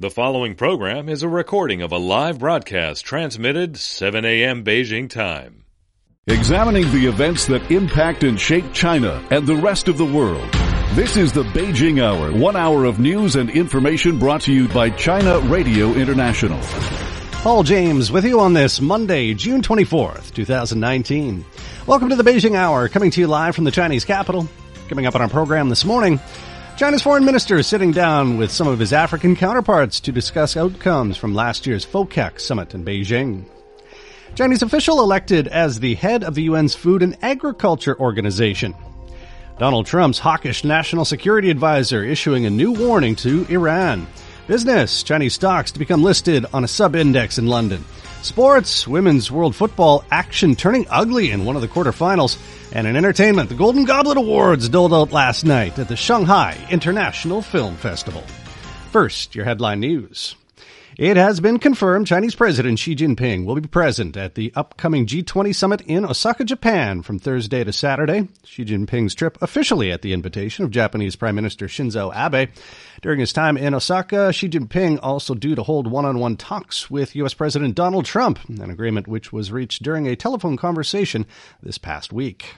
The following program is a recording of a live broadcast transmitted 7 a.m. Beijing time. Examining the events that impact and shape China and the rest of the world. This is the Beijing Hour, one hour of news and information brought to you by China Radio International. Paul James with you on this Monday, June 24th, 2019. Welcome to the Beijing Hour, coming to you live from the Chinese capital. Coming up on our program this morning, China's foreign minister is sitting down with some of his African counterparts to discuss outcomes from last year's FOCAC summit in Beijing. Chinese official elected as the head of the UN's Food and Agriculture Organization. Donald Trump's hawkish national security advisor issuing a new warning to Iran. Business, Chinese stocks to become listed on a sub-index in London. Sports, women's world football action turning ugly in one of the quarterfinals. And in entertainment, the Golden Goblet Awards doled out last night at the Shanghai International Film Festival. First, your headline news. It has been confirmed Chinese President Xi Jinping will be present at the upcoming G20 summit in Osaka, Japan from Thursday to Saturday. Xi Jinping's trip officially at the invitation of Japanese Prime Minister Shinzo Abe. During his time in Osaka, Xi Jinping also due to hold one-on-one talks with U.S. President Donald Trump, an agreement which was reached during a telephone conversation this past week.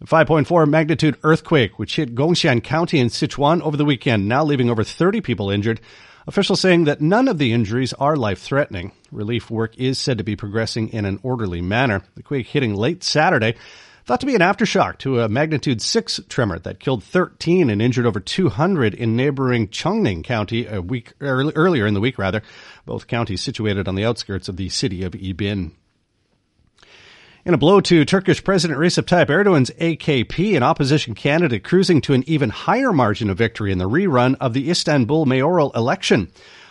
A 5.4 magnitude earthquake, which hit Gongxian County in Sichuan over the weekend, now leaving over 30 people injured. Officials saying that none of the injuries are life threatening. Relief work is said to be progressing in an orderly manner. The quake hitting late Saturday, thought to be an aftershock to a magnitude 6 tremor that killed 13 and injured over 200 in neighboring Changning County a week earlier in the week rather, both counties situated on the outskirts of the city of Yibin. In a blow to Turkish President Recep Tayyip Erdogan's AKP, an opposition candidate cruising to an even higher margin of victory in the rerun of the Istanbul mayoral election.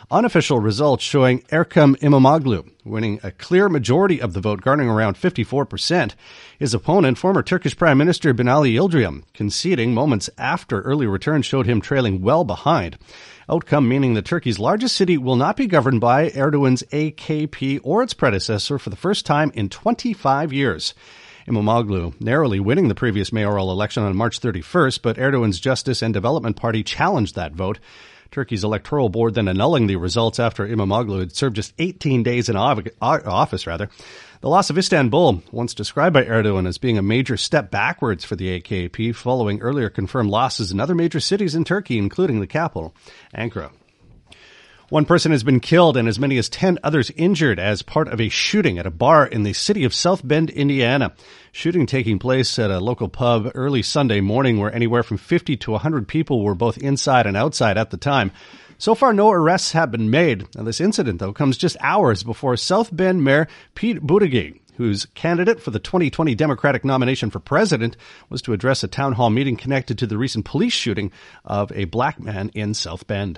Unofficial results showing Ekrem Imamoglu winning a clear majority of the vote, garnering around 54%. His opponent, former Turkish Prime Minister Binali Yildirim, conceding moments after early returns showed him trailing well behind. Outcome meaning that Turkey's largest city will not be governed by Erdogan's AKP or its predecessor for the first time in 25 years. Imamoglu narrowly winning the previous mayoral election on March 31st, but Erdogan's Justice and Development Party challenged that vote. Turkey's electoral board then annulling the results after Imamoglu had served just 18 days in office, rather. The loss of Istanbul, once described by Erdogan as being a major step backwards for the AKP, following earlier confirmed losses in other major cities in Turkey, including the capital, Ankara. One person has been killed and as many as 10 others injured as part of a shooting at a bar in the city of South Bend, Indiana. Shooting taking place at a local pub early Sunday morning where anywhere from 50 to 100 people were both inside and outside at the time. So far, no arrests have been made. Now, this incident, though, comes just hours before South Bend Mayor Pete Buttigieg, whose candidate for the 2020 Democratic nomination for president was to address a town hall meeting connected to the recent police shooting of a black man in South Bend.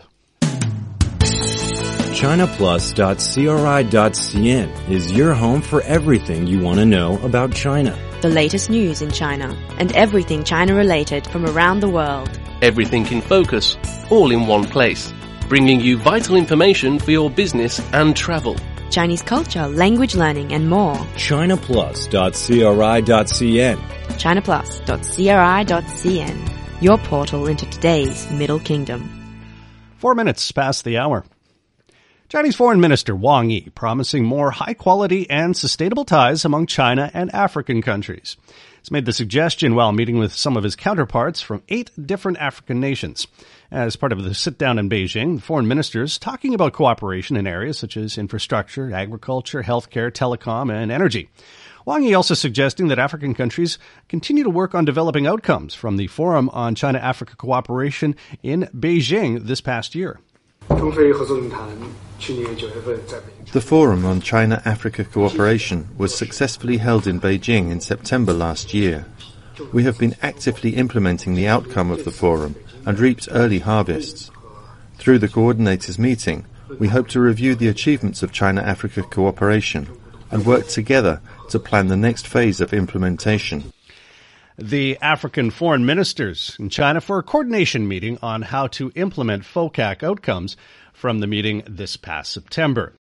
ChinaPlus.cri.cn is your home for everything you want to know about China. The latest news in China and everything China related from around the world. Everything in focus, all in one place bringing you vital information for your business and travel. Chinese culture, language learning, and more. ChinaPlus.cri.cn. ChinaPlus.cri.cn. Your portal into today's Middle Kingdom. Four minutes past the hour. Chinese Foreign Minister Wang Yi promising more high quality and sustainable ties among China and African countries. He's made the suggestion while meeting with some of his counterparts from eight different African nations. As part of the sit down in Beijing, foreign ministers talking about cooperation in areas such as infrastructure, agriculture, healthcare, telecom, and energy. Wang Yi also suggesting that African countries continue to work on developing outcomes from the Forum on China Africa Cooperation in Beijing this past year. The Forum on China Africa Cooperation was successfully held in Beijing in September last year. We have been actively implementing the outcome of the Forum and reaped early harvests. Through the coordinators meeting, we hope to review the achievements of China-Africa cooperation and work together to plan the next phase of implementation. The African foreign ministers in China for a coordination meeting on how to implement FOCAC outcomes from the meeting this past September.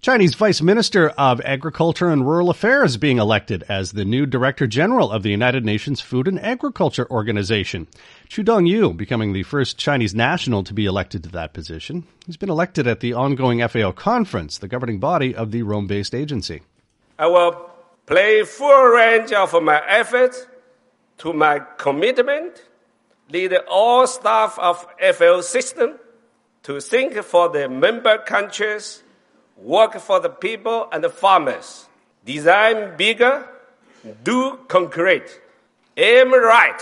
Chinese Vice Minister of Agriculture and Rural Affairs being elected as the new Director General of the United Nations Food and Agriculture Organization. Qu Dongyu becoming the first Chinese national to be elected to that position. He's been elected at the ongoing FAO conference, the governing body of the Rome based agency. I will play full range of my efforts to my commitment, lead all staff of FAO system to think for the member countries work for the people and the farmers, design bigger, do concrete, aim right.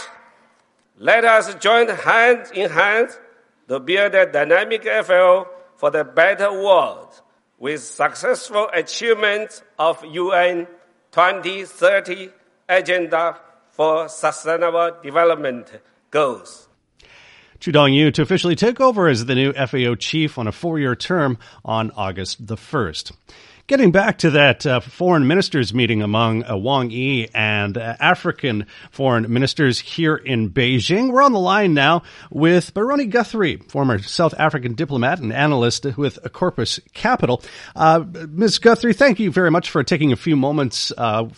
Let us join hand in hand to build a dynamic FAO for the better world with successful achievement of UN 2030 Agenda for Sustainable Development Goals. Qu Dongyu to officially take over as the new FAO chief on a four-year term on August the 1st. Getting back to that uh, foreign ministers meeting among uh, Wang Yi and uh, African foreign ministers here in Beijing, we're on the line now with Baroni Guthrie, former South African diplomat and analyst with Corpus Capital. Uh, Ms. Guthrie, thank you very much for taking a few moments uh,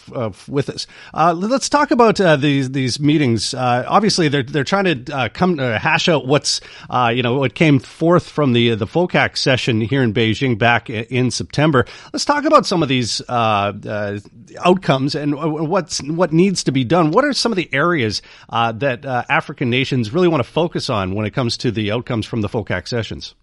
with us. Uh, let's talk about these these meetings. obviously, they're they're trying to come hash out what's you know what came forth from the the FOCAC session here in Beijing back in September. Let's talk about some of these uh, uh, outcomes and what's what needs to be done. What are some of the areas uh, that uh, African nations really want to focus on when it comes to the outcomes from the FOCAC sessions?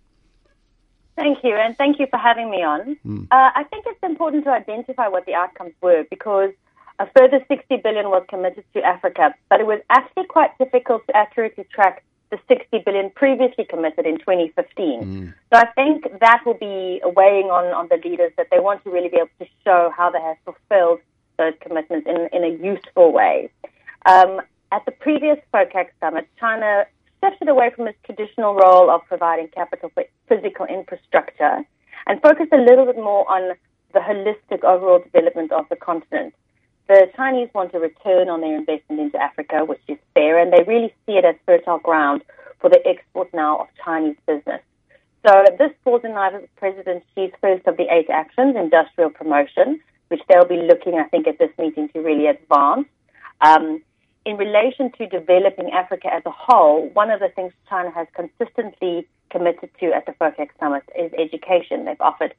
Thank you, and thank you for having me on. Mm. I think it's important to identify what the outcomes were because a further 60 billion was committed to Africa, but it was actually quite difficult to accurately track the 60 billion previously committed in 2015. Mm. So I think that will be weighing on, on the leaders that they want to really be able to show how they have fulfilled those commitments in, in a useful way. Um, at the previous FOCAC summit, China shifted away from its traditional role of providing capital for physical infrastructure and focused a little bit more on the holistic overall development of the continent the Chinese want a return on their investment into Africa, which is fair, and they really see it as fertile ground for the export now of Chinese business. So this falls in line with President Xi's first of the eight actions, industrial promotion, which they'll be looking, I think, at this meeting to really advance. Um, in relation to developing Africa as a whole, one of the things China has consistently committed to at the FOCAC summit is education. They've offered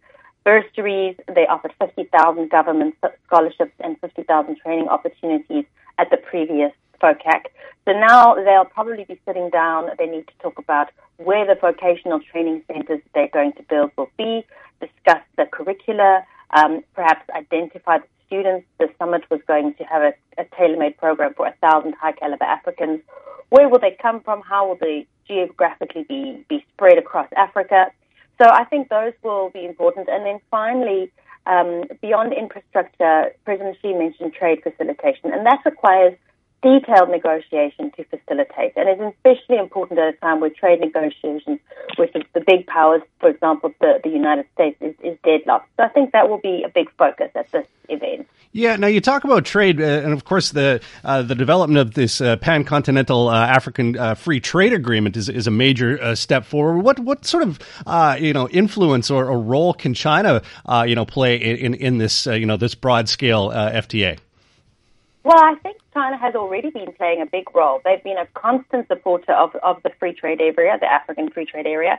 bursaries. They offered 50,000 government scholarships and 50,000 training opportunities at the previous FOCAC. So now they'll probably be sitting down. They need to talk about where the vocational training centers they're going to build will be, discuss the curricula, um, perhaps identify the students. The summit was going to have a, a tailor-made program for a thousand high-caliber Africans. Where will they come from? How will they geographically be, be spread across Africa? So I think those will be important. And then finally, um, beyond infrastructure, President Xi mentioned trade facilitation, and that requires detailed negotiation to facilitate. And it's especially important at a time where trade negotiations with the, the big powers, for example, the, the United States, is, is deadlocked. So I think that will be a big focus at this event. Yeah. Now you talk about trade, uh, and of course the uh, the development of this uh, pan-continental uh, African uh, free trade agreement is, is a major uh, step forward. What what sort of you know influence or, or, role can China you know play in in this you know this broad scale FTA? Well, I think China has already been playing a big role. They've been a constant supporter of, of the free trade area, the African free trade area.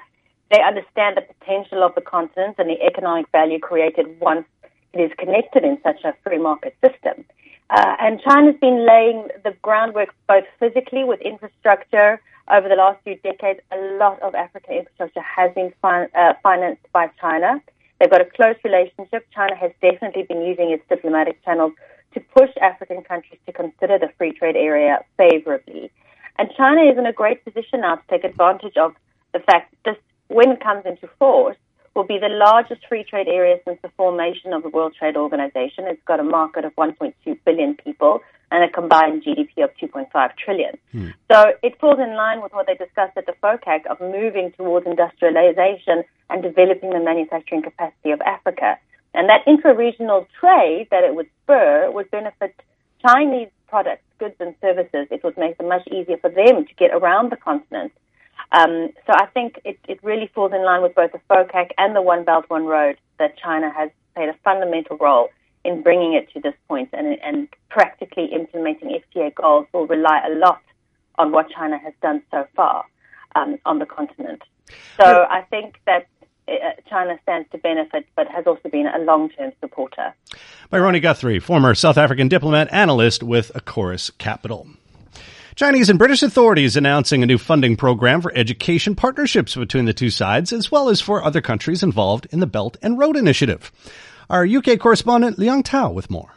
They understand the potential of the continent and the economic value created once it is connected in such a free market system. Uh, and China's been laying the groundwork both physically with infrastructure over the last few decades. A lot of African infrastructure has been fin- uh, financed by China. They've got a close relationship. China has definitely been using its diplomatic channels to push African countries to consider the free trade area favorably. And China is in a great position now to take advantage of the fact that this, when it comes into force, will be the largest free trade area since the formation of the World Trade Organization. It's got a market of 1.2 billion people and a combined GDP of 2.5 trillion. Hmm. So it falls in line with what they discussed at the FOCAC of moving towards industrialization and developing the manufacturing capacity of Africa. And that intra-regional trade that it would spur would benefit Chinese products, goods and services. It would make it much easier for them to get around the continent. Um, so I think it, it really falls in line with both the FOCAC and the One Belt, One Road that China has played a fundamental role in bringing it to this point and, and practically implementing FTA goals will rely a lot on what China has done so far um, on the continent. So I think that Eh, eh, China stands to benefit, but has also been a long-term supporter. By Rony Guthrie, former South African diplomat, analyst with Chorus Capital. Chinese and British authorities announcing a new funding program for education partnerships between the two sides, as well as for other countries involved in the Belt and Road Initiative. Our UK correspondent Liang Tao with more.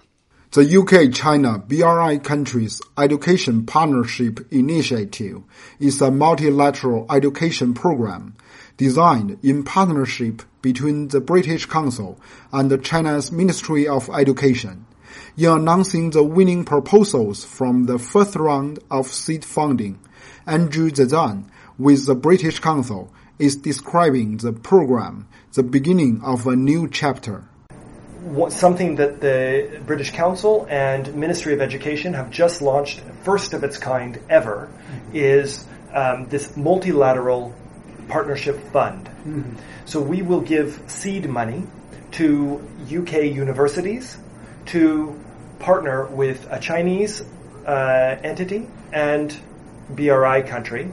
The UK-China BRI countries education partnership initiative is a multilateral education program designed in partnership between the British Council and China's Ministry of Education. In announcing the winning proposals from the first round of seed funding, Andrew Zezan with the British Council is describing the program, the beginning of a new chapter. What, something that the British Council and Ministry of Education have just launched, first of its kind ever, is um, this multilateral partnership fund. Mm-hmm. So we will give seed money to UK universities to partner with a Chinese uh, entity and BRI country.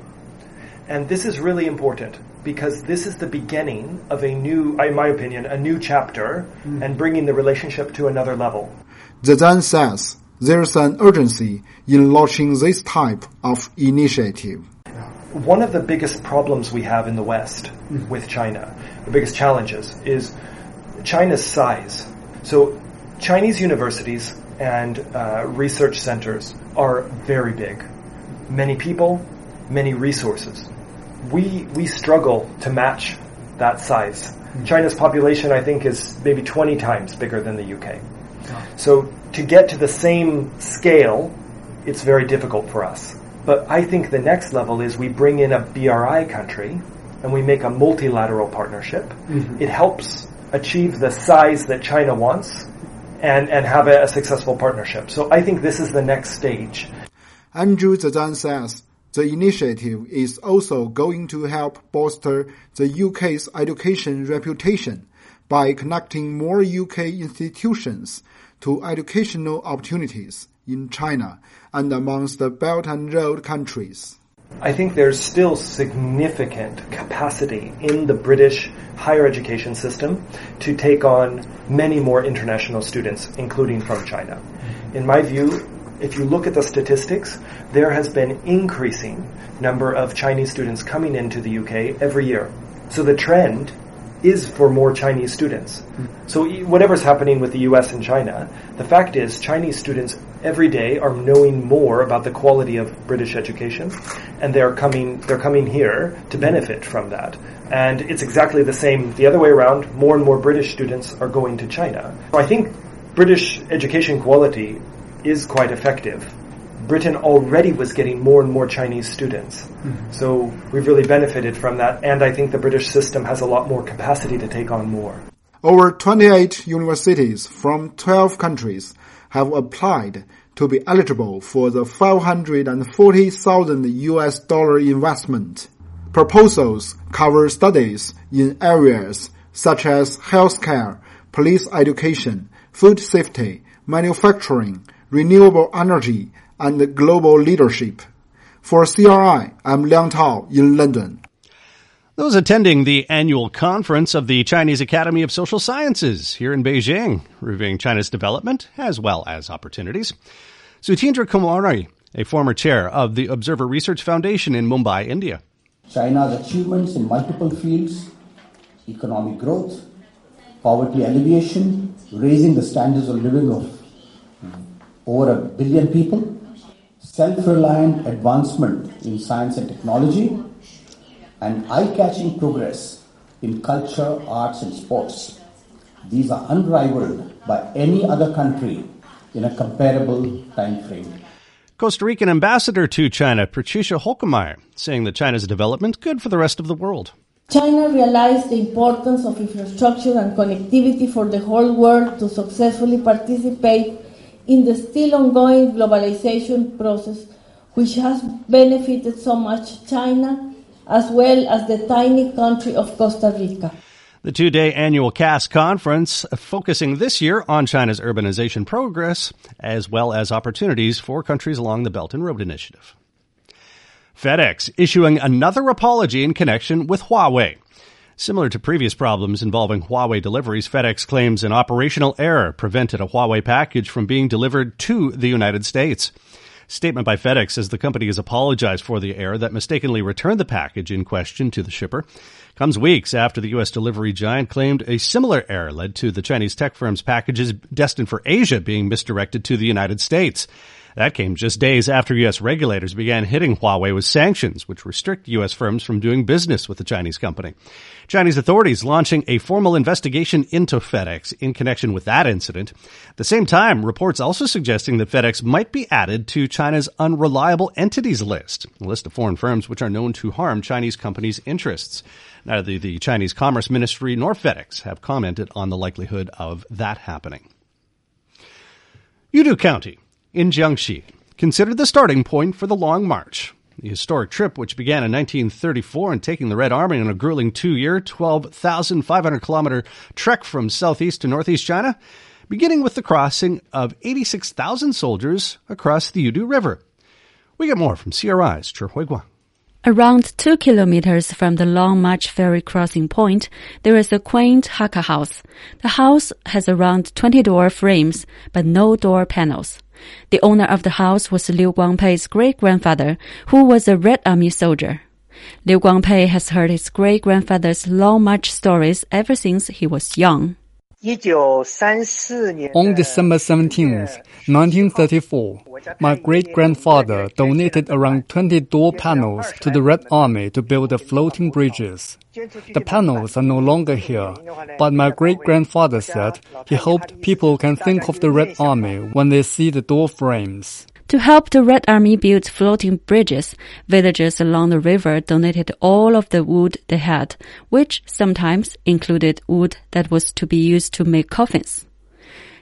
And this is really important because this is the beginning of a new, in my opinion, a new chapter mm. and bringing the relationship to another level. Zezan says there's an urgency in launching this type of initiative. One of the biggest problems we have in the West mm. with China, the biggest challenges, is China's size. So Chinese universities and uh, research centers are very big. Many people, many resources. We, we struggle to match that size. Mm-hmm. China's population, I think, is maybe 20 times bigger than the UK. So to get to the same scale, it's very difficult for us. But I think the next level is we bring in a BRI country and we make a multilateral partnership. Mm-hmm. It helps achieve the size that China wants and, and have a, a successful partnership. So I think this is the next stage. Andrew Zezan says the initiative is also going to help bolster the UK's education reputation by connecting more UK institutions to educational opportunities in China and amongst the Belt and Road countries. I think there's still significant capacity in the British higher education system to take on many more international students, including from China. In my view, if you look at the statistics, there has been increasing number of Chinese students coming into the UK every year. So the trend is for more Chinese students. So whatever's happening with the US and China, the fact is Chinese students every day are knowing more about the quality of British education and they're coming they're coming here to benefit from that. And it's exactly the same the other way around. More and more British students are going to China. So I think British education quality is quite effective. Britain already was getting more and more Chinese students. Mm-hmm. So we've really benefited from that, and I think the British system has a lot more capacity to take on more. Over 28 universities from 12 countries have applied to be eligible for the 540,000 US dollar investment. Proposals cover studies in areas such as healthcare, police education, food safety, manufacturing, renewable energy, and global leadership. For CRI, I'm Liang Tao in London. Those attending the annual conference of the Chinese Academy of Social Sciences here in Beijing, reviewing China's development as well as opportunities. Sudheendra Kulkarni, a former chair of the Observer Research Foundation in Mumbai, India. China's achievements in multiple fields, economic growth, poverty alleviation, raising the standards of living of over a billion people, self-reliant advancement in science and technology, and eye-catching progress in culture, arts and sports. These are unrivaled by any other country in a comparable time frame. Costa Rican ambassador to China, Patricia Holkemeyer, saying that China's development good for the rest of the world. China realized the importance of infrastructure and connectivity for the whole world to successfully participate in the still ongoing globalization process, which has benefited so much China as well as the tiny country of Costa Rica. The two day annual CAS conference focusing this year on China's urbanization progress as well as opportunities for countries along the Belt and Road Initiative. FedEx issuing another apology in connection with Huawei. Similar to previous problems involving Huawei deliveries, FedEx claims an operational error prevented a Huawei package from being delivered to the United States. Statement by FedEx says the company has apologized for the error that mistakenly returned the package in question to the shipper. Comes weeks after the U.S. delivery giant claimed a similar error led to the Chinese tech firm's packages destined for Asia being misdirected to the United States. That came just days after U.S. regulators began hitting Huawei with sanctions, which restrict U.S. firms from doing business with the Chinese company. Chinese authorities launching a formal investigation into FedEx in connection with that incident. At the same time, reports also suggesting that FedEx might be added to China's unreliable entities list, a list of foreign firms which are known to harm Chinese companies' interests. Neither the Chinese Commerce Ministry nor FedEx have commented on the likelihood of that happening. Yudu County in Jiangxi, considered the starting point for the Long March. The historic trip, which began in 1934 and taking the Red Army on a grueling two year, 12,500 kilometer trek from southeast to northeast China, beginning with the crossing of 86,000 soldiers across the Yudu River. We get more from CRI's Hui Guang. Around two kilometers from the Long March ferry crossing point, there is a quaint Hakka house. The house has around 20 door frames, but no door panels. The owner of the house was Liu Guangpei's great grandfather, who was a Red Army soldier. Liu Guangpei has heard his great grandfather's long march stories ever since he was young. On December 17, 1934, my great grandfather donated around 20 door panels to the Red Army to build the floating bridges. The panels are no longer here, but my great grandfather said he hoped people can think of the Red Army when they see the door frames. To help the Red Army build floating bridges, villagers along the river donated all of the wood they had, which sometimes included wood that was to be used to make coffins.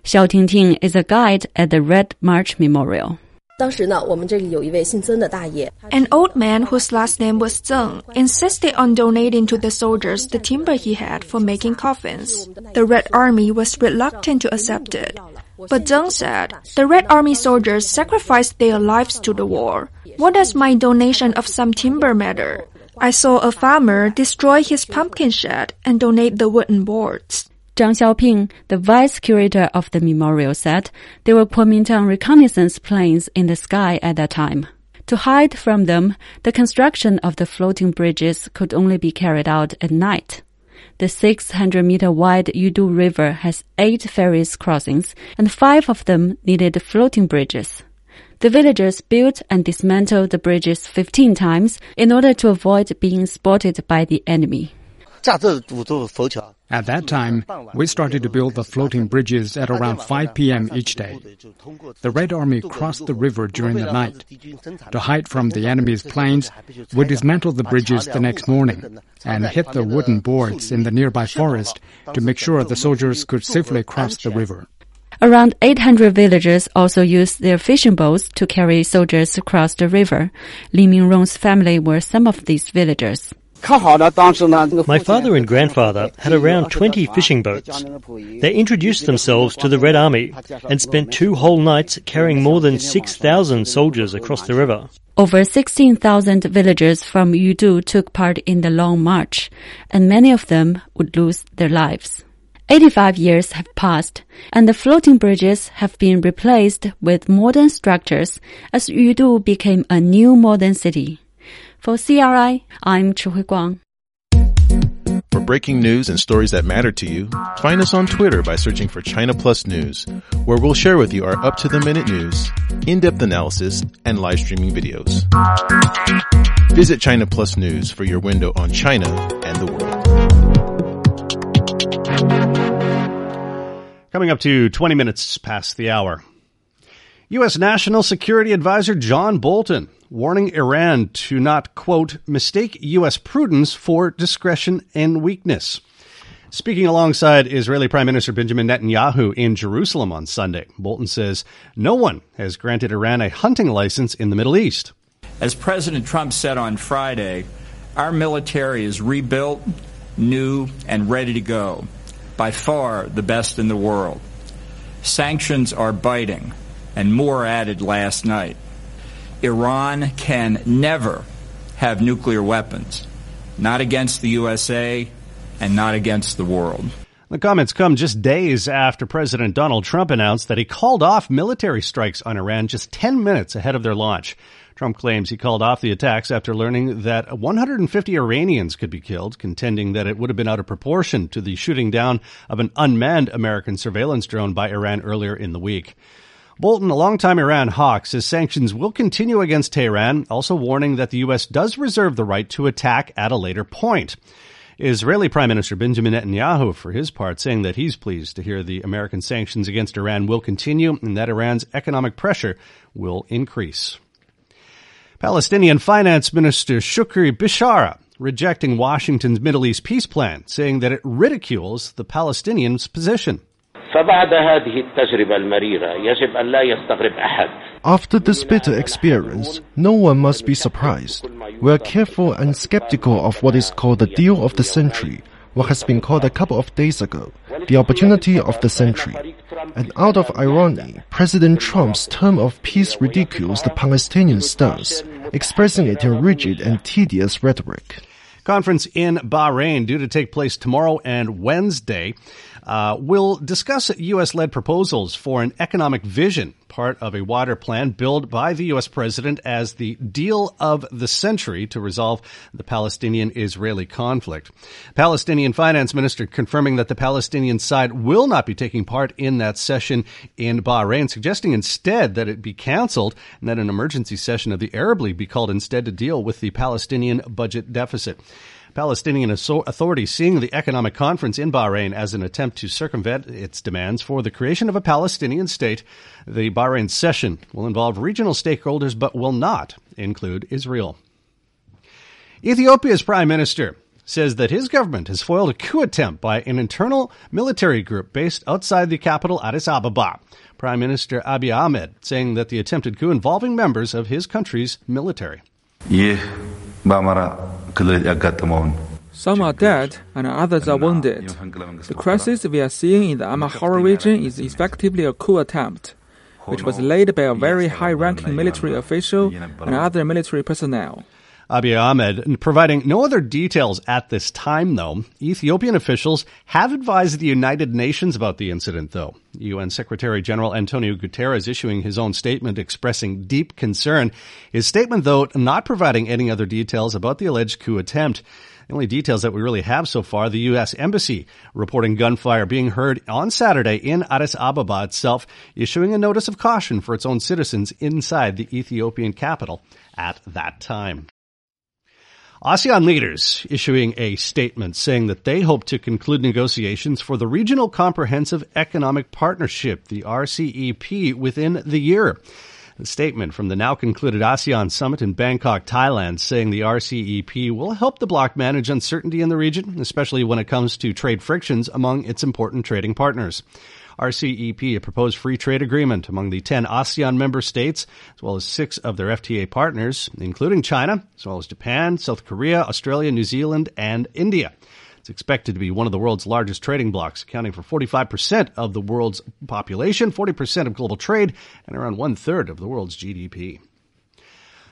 Xiao Tingting is a guide at the Red March Memorial. An old man whose last name was Zeng insisted on donating to the soldiers the timber he had for making coffins. The Red Army was reluctant to accept it. But Zeng said, the Red Army soldiers sacrificed their lives to the war. What does my donation of some timber matter? I saw a farmer destroy his pumpkin shed and donate the wooden boards. Zhang Xiaoping, the vice curator of the memorial, said there were Kuomintang reconnaissance planes in the sky at that time. To hide from them, the construction of the floating bridges could only be carried out at night. The 600 meter wide Yudu River has eight ferries crossings, and five of them needed floating bridges. The villagers built and dismantled the bridges 15 times in order to avoid being spotted by the enemy. At that time, we started to build the floating bridges at around 5 p.m. each day. The Red Army crossed the river during the night. To hide from the enemy's planes, we dismantled the bridges the next morning and hid the wooden boards in the nearby forest to make sure the soldiers could safely cross the river. Around 800 villagers also used their fishing boats to carry soldiers across the river. Li Mingrong's family were some of these villagers. My father and grandfather had around 20 fishing boats. They introduced themselves to the Red Army and spent two whole nights carrying more than 6,000 soldiers across the river. Over 16,000 villagers from Yudu took part in the Long March, and many of them would lose their lives. 85 years have passed, and the floating bridges have been replaced with modern structures as Yudu became a new modern city. For CRI, I'm Chu Guang. For breaking news and stories that matter to you, find us on Twitter by searching for China Plus News, where we'll share with you our up-to-the-minute news, in-depth analysis, and live streaming videos. Visit China Plus News for your window on China and the world. Coming up to 20 minutes past the hour. U.S. National Security Advisor John Bolton warning Iran to not, quote, mistake U.S. prudence for discretion and weakness. Speaking alongside Israeli Prime Minister Benjamin Netanyahu in Jerusalem on Sunday, Bolton says no one has granted Iran a hunting license in the Middle East. As President Trump said on Friday, Our military is rebuilt, new, and ready to go. By far the best in the world. Sanctions are biting, and more added last night. Iran can never have nuclear weapons. Not against the USA and not against the world. The comments come just days after President Donald Trump announced that he called off military strikes on Iran just 10 minutes ahead of their launch. Trump claims he called off the attacks after learning that 150 Iranians could be killed, contending that it would have been out of proportion to the shooting down of an unmanned American surveillance drone by Iran earlier in the week. Bolton, a longtime Iran hawk, says sanctions will continue against Tehran, also warning that the U.S. does reserve the right to attack at a later point. Israeli Prime Minister Benjamin Netanyahu, for his part, saying that he's pleased to hear the American sanctions against Iran will continue and that Iran's economic pressure will increase. Palestinian Finance Minister Shukri Bishara rejecting Washington's Middle East peace plan, saying that it ridicules the Palestinians' position. After this bitter experience, no one must be surprised. We are careful and skeptical of what is called the deal of the century, what has been called a couple of days ago, the opportunity of the century. And out of irony, President Trump's term of peace ridicules the Palestinian stance, expressing it in rigid and tedious rhetoric. Conference in Bahrain due to take place tomorrow and Wednesday uh, will discuss U.S. led proposals for an economic vision, part of a wider plan billed by the U.S. president as the deal of the century to resolve the Palestinian Israeli conflict. Palestinian finance minister confirming that the Palestinian side will not be taking part in that session in Bahrain, suggesting instead that it be canceled and that an emergency session of the Arab League be called instead to deal with the Palestinian budget deficit. Palestinian authorities seeing the economic conference in Bahrain as an attempt to circumvent its demands for the creation of a Palestinian state. The Bahrain session will involve regional stakeholders but will not include Israel. Ethiopia's prime minister says that his government has foiled a coup attempt by an internal military group based outside the capital Addis Ababa. Prime Minister Abiy Ahmed saying that the attempted coup involving members of his country's military. Some are dead and others are wounded. The crisis we are seeing in the Amhara region is effectively a coup attempt, which was led by a very high ranking military official and other military personnel. Abiy Ahmed, providing no other details at this time, though. Ethiopian officials have advised the United Nations about the incident, though. UN Secretary General Antonio Guterres issuing his own statement expressing deep concern. His statement, though, not providing any other details about the alleged coup attempt. The only details that we really have so far, the U.S. Embassy reporting gunfire being heard on Saturday in Addis Ababa itself, issuing a notice of caution for its own citizens inside the Ethiopian capital at that time. ASEAN leaders issuing a statement saying that they hope to conclude negotiations for the Regional Comprehensive Economic Partnership, the RCEP, within the year. The statement from the now concluded ASEAN summit in Bangkok, Thailand, saying the RCEP will help the bloc manage uncertainty in the region, especially when it comes to trade frictions among its important trading partners. RCEP, a proposed free trade agreement among the 10 ASEAN member states, as well as six of their FTA partners, including China, as well as Japan, South Korea, Australia, New Zealand, and India. It's expected to be one of the world's largest trading blocs, accounting for 45% of the world's population, 40% of global trade, and around one third of the world's GDP.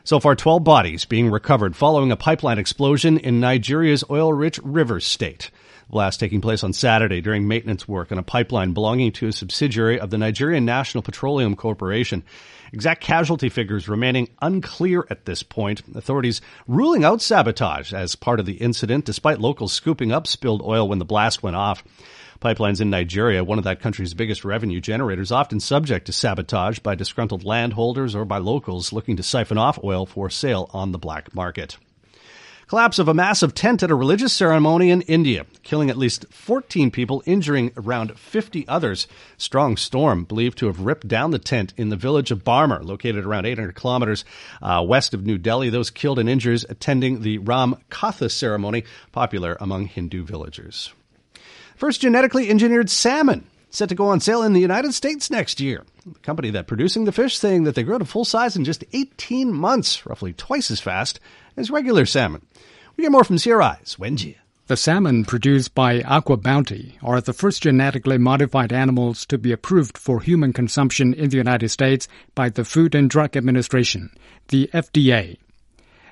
So far, 12 bodies being recovered following a pipeline explosion in Nigeria's oil rich Rivers state. Blast taking place on Saturday during maintenance work on a pipeline belonging to a subsidiary of the Nigerian National Petroleum Corporation. Exact casualty figures remaining unclear at this point. Authorities ruling out sabotage as part of the incident, despite locals scooping up spilled oil when the blast went off. Pipelines in Nigeria, one of that country's biggest revenue generators, often subject to sabotage by disgruntled landholders or by locals looking to siphon off oil for sale on the black market. Collapse of a massive tent at a religious ceremony in India, killing at least 14 people, injuring around 50 others. Strong storm believed to have ripped down the tent in the village of Barmer, located around 800 kilometers uh, west of New Delhi. Those killed and injured attending the Ram Katha ceremony, popular among Hindu villagers. First genetically engineered salmon set to go on sale in the United States next year. The company that producing the fish saying that they grow to full size in just 18 months, roughly twice as fast as regular salmon. We get more from CRI's Wenjie. The salmon produced by Aqua Bounty are the first genetically modified animals to be approved for human consumption in the United States by the Food and Drug Administration, the FDA.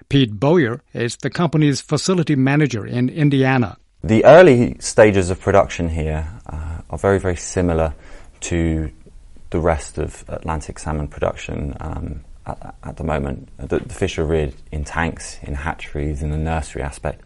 Pete Boyer is the company's facility manager in Indiana. The early stages of production here uh, are very, very similar to the rest of Atlantic salmon production um, at, at, the moment. The, the, fish are reared in tanks, in hatcheries, in the nursery aspect.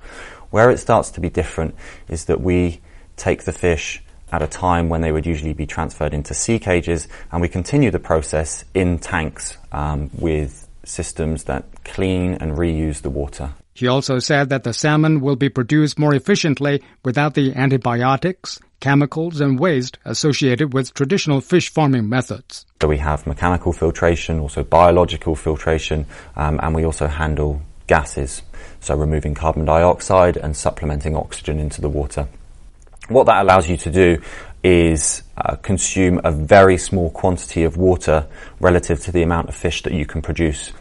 Where it starts to be different is that we take the fish at a time when they would usually be transferred into sea cages, and we continue the process in tanks um, with systems that clean and reuse the water. He also said that the salmon will be produced more efficiently without the antibiotics, chemicals, and waste associated with traditional fish farming methods. So we have mechanical filtration, also biological filtration, um, and we also handle gases, so removing carbon dioxide and supplementing oxygen into the water. What that allows you to do is uh, consume a very small quantity of water relative to the amount of fish that you can produce.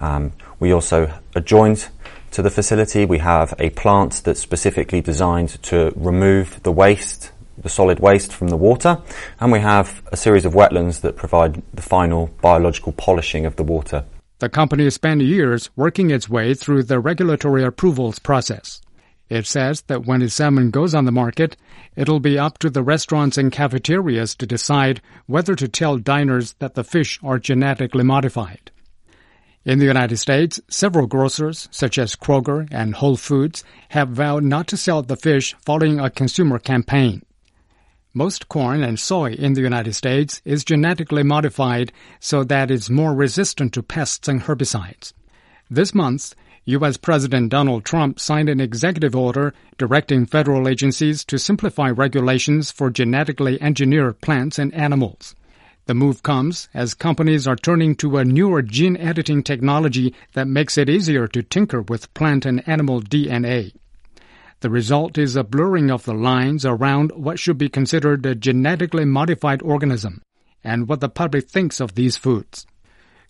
Um, we also adjoined to the facility. We have a plant that's specifically designed to remove the waste, the solid waste from the water, and we have a series of wetlands that provide the final biological polishing of the water. The company spent years working its way through the regulatory approvals process. It says that when its salmon goes on the market, it'll be up to the restaurants and cafeterias to decide whether to tell diners that the fish are genetically modified. In the United States, several grocers, such as Kroger and Whole Foods, have vowed not to sell the fish following a consumer campaign. Most corn and soy in the United States is genetically modified so that it's more resistant to pests and herbicides. This month, U.S. President Donald Trump signed an executive order directing federal agencies to simplify regulations for genetically engineered plants and animals. The move comes as companies are turning to a newer gene editing technology that makes it easier to tinker with plant and animal DNA. The result is a blurring of the lines around what should be considered a genetically modified organism and what the public thinks of these foods.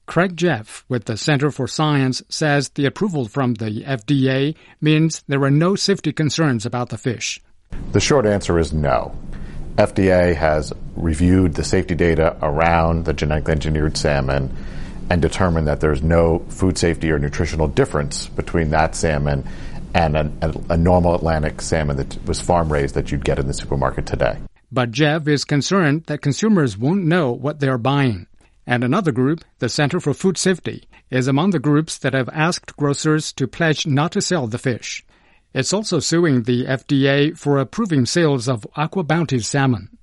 Greg Jaffe with the Center for Science says the approval from the FDA means there are no safety concerns about the fish. The short answer is no. FDA has reviewed the safety data around the genetically engineered salmon and determined that there's no food safety or nutritional difference between that salmon and a, a, a normal Atlantic salmon that was farm raised that you'd get in the supermarket today. But Jaffe is concerned that consumers won't know what they're buying. And another group, the Center for Food Safety, is among the groups that have asked grocers to pledge not to sell the fish. It's also suing the FDA for approving sales of Aqua Bounty salmon.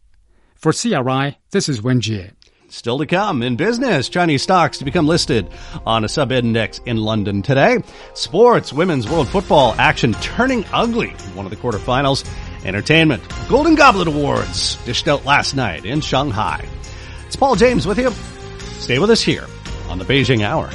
For CRI, this is Wen Jie. Still to come in business, Chinese stocks to become listed on a sub index in London today. Sports, women's world football action turning ugly one of the quarterfinals. Entertainment, Golden Goblet Awards dished out last night in Shanghai. It's Paul James with you. Stay with us here on the Beijing Hour.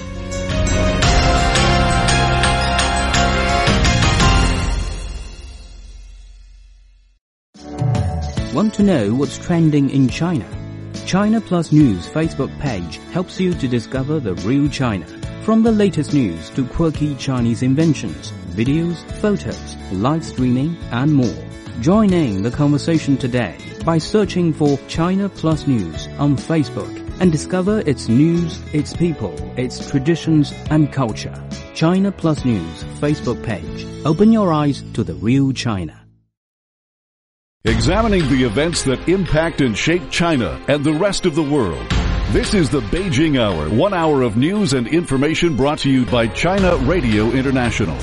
Want to know what's trending in China? China Plus News Facebook page helps you to discover the real China. From the latest news to quirky Chinese inventions, videos, photos, live streaming, and more. Join in the conversation today by searching for China Plus News on Facebook and discover its news, its people, its traditions and culture. China Plus News Facebook page. Open your eyes to the real China. Examining the events that impact and shape China and the rest of the world. This is the Beijing Hour, one hour of news and information brought to you by China Radio International.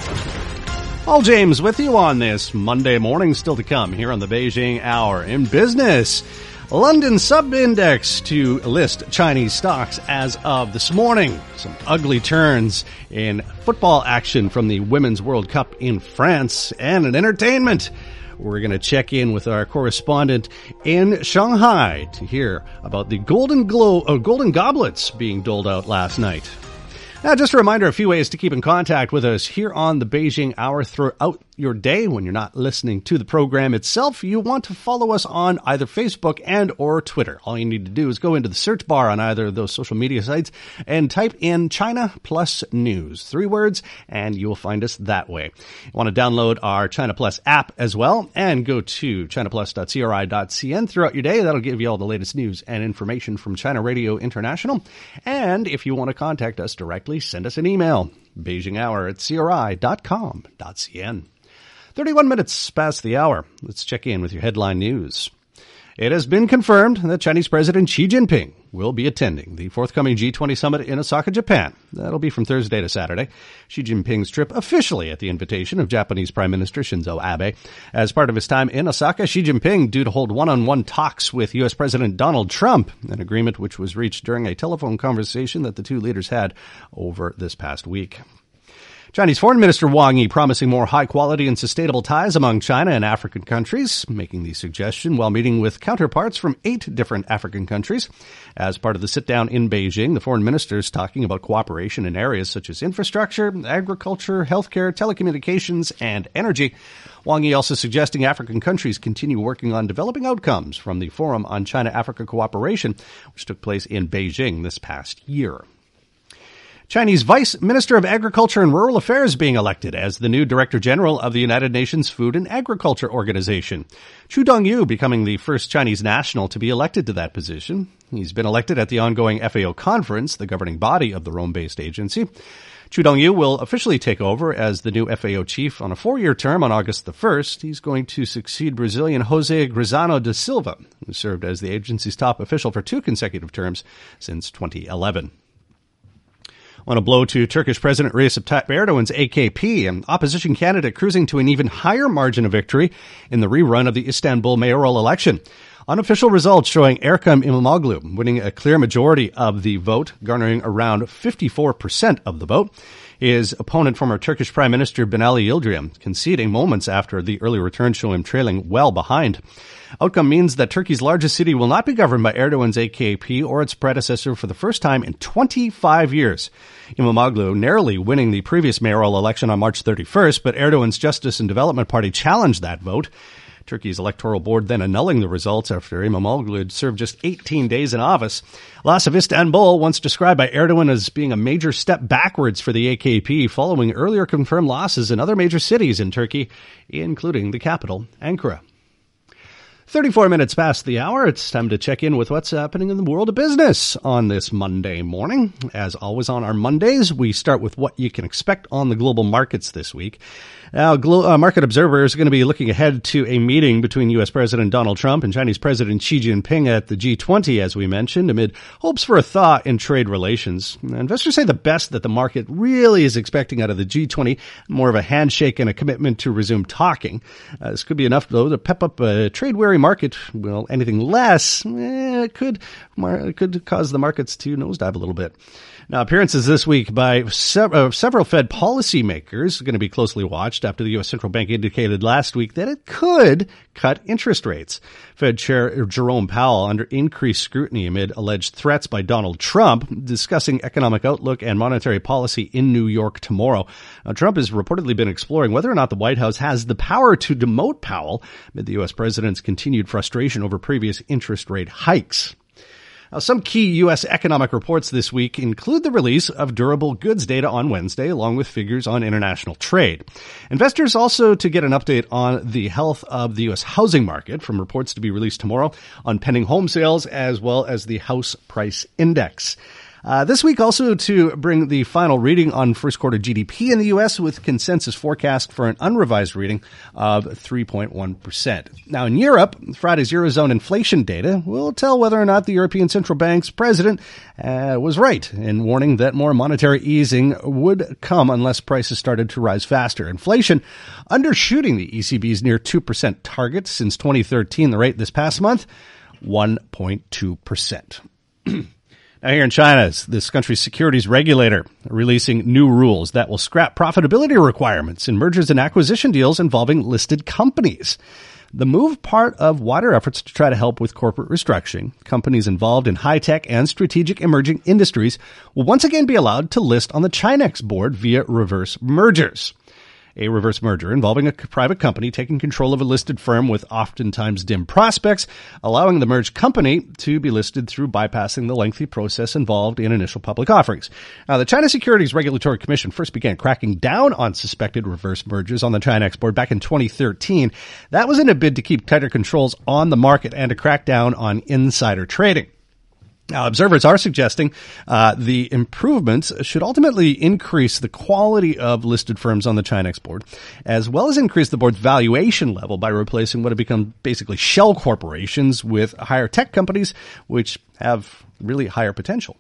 Paul James with you on this Monday morning, still to come here on the Beijing Hour in business. London sub-index to list Chinese stocks as of this morning. Some ugly turns in football action from the Women's World Cup in France and in entertainment. We're going to check in with our correspondent in Shanghai to hear about the Golden Glow uh, Golden Goblets being doled out last night. Now, just a reminder, a few ways to keep in contact with us here on the Beijing Hour throughout your day when you're not listening to the program itself, you want to follow us on either Facebook and or Twitter. All you need to do is go into the search bar on either of those social media sites and type in China Plus News, three words, and you will find us that way. You want to download our China Plus app as well and go to chinaplus.cri.cn throughout your day. That'll give you all the latest news and information from China Radio International. And if you want to contact us directly, send us an email, beijinghour at cri.com.cn. 31 minutes past the hour. Let's check in with your headline news. It has been confirmed that Chinese President Xi Jinping will be attending the forthcoming G20 summit in Osaka, Japan. That'll be from Thursday to Saturday. Xi Jinping's trip officially at the invitation of Japanese Prime Minister Shinzo Abe. As part of his time in Osaka, Xi Jinping due to hold one-on-one talks with U.S. President Donald Trump, an agreement which was reached during a telephone conversation that the two leaders had over this past week. Chinese Foreign Minister Wang Yi promising more high quality and sustainable ties among China and African countries, making the suggestion while meeting with counterparts from eight different African countries. As part of the sit down in Beijing, the foreign minister is talking about cooperation in areas such as infrastructure, agriculture, healthcare, telecommunications, and energy. Wang Yi also suggesting African countries continue working on developing outcomes from the Forum on China-Africa Cooperation, which took place in Beijing this past year. Chinese Vice Minister of Agriculture and Rural Affairs being elected as the new Director General of the United Nations Food and Agriculture Organization. Qu Dongyu becoming the first Chinese national to be elected to that position. He's been elected at the ongoing FAO conference, the governing body of the Rome-based agency. Qu Dongyu will officially take over as the new FAO chief on a four-year term on August the 1st. He's going to succeed Brazilian Jose Graziano da Silva, who served as the agency's top official for two consecutive terms since 2011 on a blow to Turkish President Recep Tayyip Erdogan's AKP, an opposition candidate cruising to an even higher margin of victory in the rerun of the Istanbul mayoral election. Unofficial results showing Ekrem İmamoğlu winning a clear majority of the vote, garnering around 54% of the vote. His opponent, former Turkish Prime Minister Binali Yildirim, conceding moments after the early returns show him trailing well behind. Outcome means that Turkey's largest city will not be governed by Erdogan's AKP or its predecessor for the first time in 25 years. İmamoğlu narrowly winning the previous mayoral election on March 31st, but Erdogan's Justice and Development Party challenged that vote. Turkey's electoral board then annulling the results after İmamoğlu had served just 18 days in office. Loss of Istanbul, once described by Erdogan as being a major step backwards for the AKP, following earlier confirmed losses in other major cities in Turkey, including the capital, Ankara. 34 minutes past the hour. It's time to check in with what's happening in the world of business on this Monday morning. As always on our Mondays, we start with what you can expect on the global markets this week. Now, uh, market observers are going to be looking ahead to a meeting between U.S. President Donald Trump and Chinese President Xi Jinping at the G20, as we mentioned, amid hopes for a thaw in trade relations. Investors say the best that the market really is expecting out of the G20, more of a handshake and a commitment to resume talking. Uh, this could be enough, though, to pep up a trade-wary market. Well, anything less eh, could could cause the markets to nosedive a little bit. Now, appearances this week by uh, several Fed policymakers are going to be closely watched after the U.S. Central Bank indicated last week that it could cut interest rates. Fed Chair Jerome Powell under increased scrutiny amid alleged threats by Donald Trump discussing economic outlook and monetary policy in New York tomorrow. Trump has reportedly been exploring whether or not the White House has the power to demote Powell amid the U.S. president's continued frustration over previous interest rate hikes. Now, some key U.S. economic reports this week include the release of durable goods data on Wednesday, along with figures on international trade. Investors also to get an update on the health of the U.S. housing market from reports to be released tomorrow on pending home sales as well as the house price index. Uh, this week also to bring the final reading on first quarter GDP in the U.S. with consensus forecast for an unrevised reading of 3.1%. Now in Europe, Friday's Eurozone inflation data will tell whether or not the European Central Bank's president uh, was right in warning that more monetary easing would come unless prices started to rise faster. Inflation undershooting the ECB's near 2% target since 2013, the rate this past month, 1.2%. Now, here in China, this country's securities regulator releasing new rules that will scrap profitability requirements in mergers and acquisition deals involving listed companies. The move part of wider efforts to try to help with corporate restructuring. Companies involved in high tech and strategic emerging industries will once again be allowed to list on the ChiNext board via reverse mergers. A reverse merger involving a private company taking control of a listed firm with oftentimes dim prospects, allowing the merged company to be listed through bypassing the lengthy process involved in initial public offerings. Now, the China Securities Regulatory Commission first began cracking down on suspected reverse mergers on the ChiNext back in 2013. That was in a bid to keep tighter controls on the market and to crack down on insider trading. Now, observers are suggesting uh, the improvements should ultimately increase the quality of listed firms on the ChiNext board, as well as increase the board's valuation level by replacing what have become basically shell corporations with higher tech companies, which have really higher potential.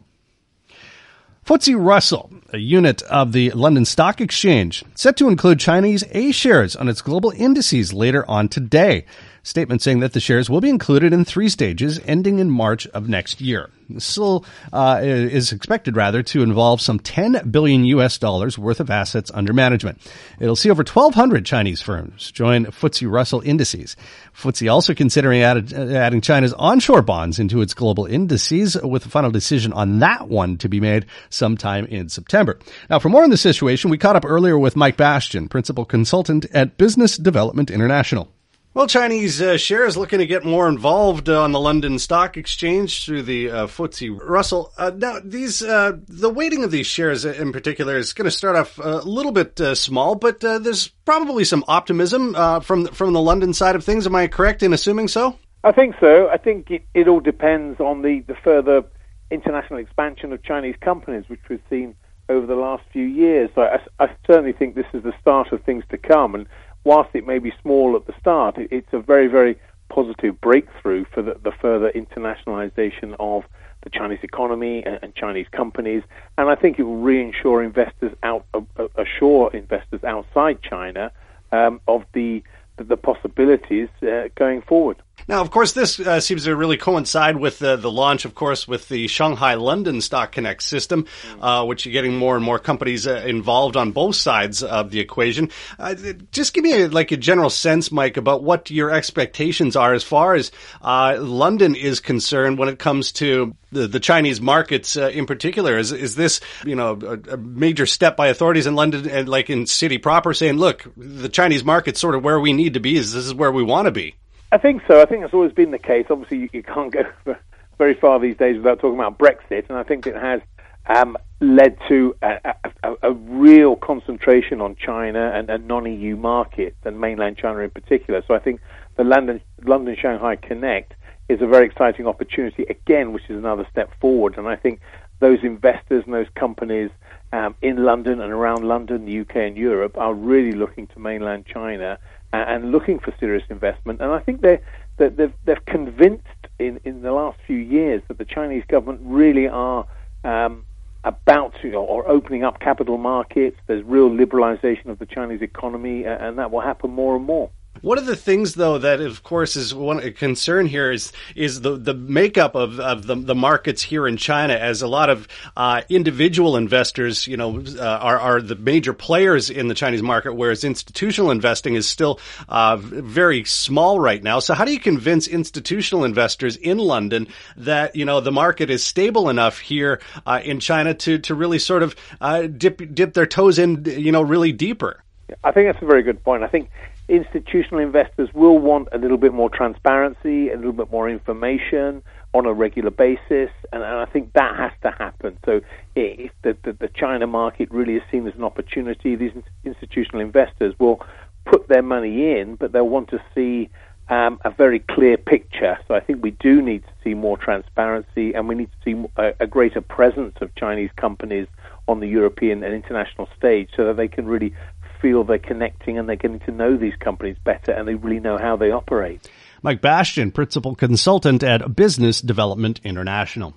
FTSE Russell, a unit of the London Stock Exchange, set to include Chinese A shares on its global indices later on today. Statement saying that the shares will be included in three stages ending in March of next year. Still uh, is expected rather to involve some 10 billion US dollars worth of assets under management. It'll see over 1,200 Chinese firms join FTSE Russell indices. FTSE also considering added, adding China's onshore bonds into its global indices with a final decision on that one to be made sometime in September. Now, for more on the situation, we caught up earlier with Mike Bastian, principal consultant at Business Development International. Well, Chinese uh, shares looking to get more involved uh, on the London Stock Exchange through the uh, FTSE Russell. Uh, now, these uh, the weighting of these shares in particular is going to start off a little bit uh, small, but there's probably some optimism from from the London side of things. Am I correct in assuming so? I think so. I think it, it all depends on the, the further international expansion of Chinese companies, which we've seen over the last few years. So I, I certainly think this is the start of things to come, and whilst it may be small at the start, it, it's a very, very positive breakthrough for the, the further internationalization of the Chinese economy and, and, Chinese companies. And I think it will reinsure investors out, uh, assure investors outside China um, of the the possibilities uh, going forward. Now, of course, this uh, seems to really coincide with the, the launch, of course, with the Shanghai London Stock Connect system, uh, which you're getting more and more companies uh, involved on both sides of the equation. Uh, just give me a, like a general sense, Mike, about what your expectations are as far as uh, London is concerned when it comes to the, the Chinese markets uh, in particular. Is is this you know a, a, major step by authorities in London and like in city proper saying, look, the Chinese market's sort of where we need to be. Is this is where we want to be? I think so. I think that's always been the case. Obviously, you, you can't go very far these days without talking about Brexit, and I think it has um, led to a, a, a, real concentration on China and, and, non-EU markets and mainland China in particular. So I think the London London Shanghai Connect is a very exciting opportunity again, which is another step forward. And I think those investors and those companies um, in London and around London, the UK, and Europe are really looking to mainland China and looking for serious investment. And I think they they've, they've convinced in, in the last few years that the Chinese government really are um, about to or opening up capital markets. There's real liberalization of the Chinese economy, and that will happen more and more. One of the things, though, that of course is one concern here is is the the makeup of, of the, the markets here in China, as a lot of uh, individual investors, you know, uh, are are the major players in the Chinese market, whereas institutional investing is still uh, very small right now. So, how do you convince institutional investors in London that you know the market is stable enough here uh, in China to to really sort of uh, dip dip their toes in, you know, really deeper? I think that's a very good point. I think institutional investors will want a little bit more transparency, a little bit more information on a regular basis, and, and I think that has to happen. So, if the, the, the, China market really is seen as an opportunity, these institutional investors will put their money in, but they'll want to see um, a very clear picture. So, I think we do need to see more transparency, and we need to see a, a greater presence of Chinese companies on the European and international stage so that they can really feel they're connecting and they're getting to know these companies better and they really know how they operate. Mike Bastian, Principal Consultant at Business Development International.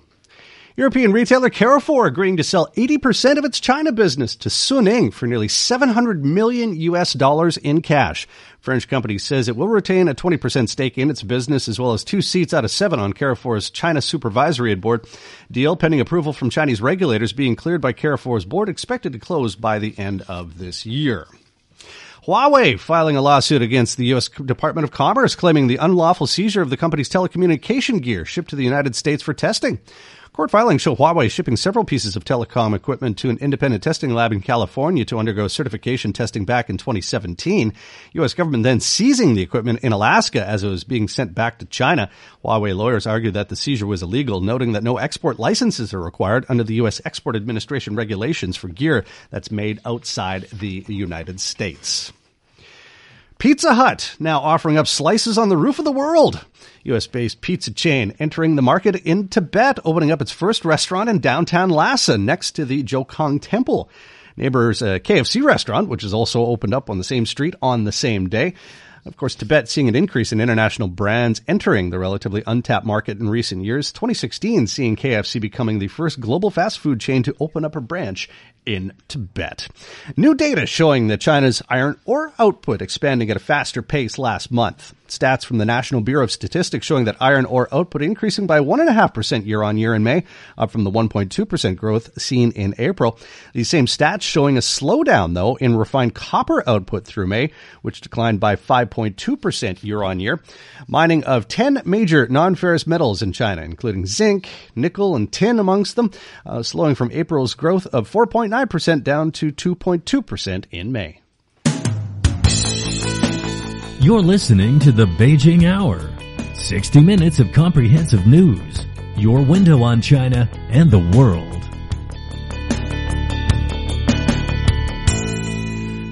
European retailer Carrefour agreeing to sell 80% of its China business to Suning for nearly 700 million US dollars in cash. French company says it will retain a 20% stake in its business as well as two seats out of seven on Carrefour's China Supervisory Board. Deal pending approval from Chinese regulators being cleared by Carrefour's board expected to close by the end of this year. Huawei filing a lawsuit against the U.S. Department of Commerce claiming the unlawful seizure of the company's telecommunication gear shipped to the United States for testing. Court filings show Huawei shipping several pieces of telecom equipment to an independent testing lab in California to undergo certification testing back in 2017. U.S. government then seizing the equipment in Alaska as it was being sent back to China. Huawei lawyers argued that the seizure was illegal, noting that no export licenses are required under the U.S. Export Administration regulations for gear that's made outside the United States. Pizza Hut now offering up slices on the roof of the world. US based pizza chain entering the market in Tibet, opening up its first restaurant in downtown Lhasa next to the Jokhang Temple. Neighbors uh, KFC restaurant, which is also opened up on the same street on the same day. Of course, Tibet seeing an increase in international brands entering the relatively untapped market in recent years. 2016 seeing KFC becoming the first global fast food chain to open up a branch in Tibet. New data showing that China's iron ore output expanding at a faster pace last month. Stats from the National Bureau of Statistics showing that iron ore output increasing by 1.5% year on year in May, up from the 1.2% growth seen in April. These same stats showing a slowdown, though, in refined copper output through May, which declined by 5.2% year on year. Mining of 10 major non ferrous metals in China, including zinc, nickel, and tin amongst them, uh, slowing from April's growth of 4.9% down to 2.2% in May. You're listening to the Beijing Hour. 60 minutes of comprehensive news. Your window on China and the world.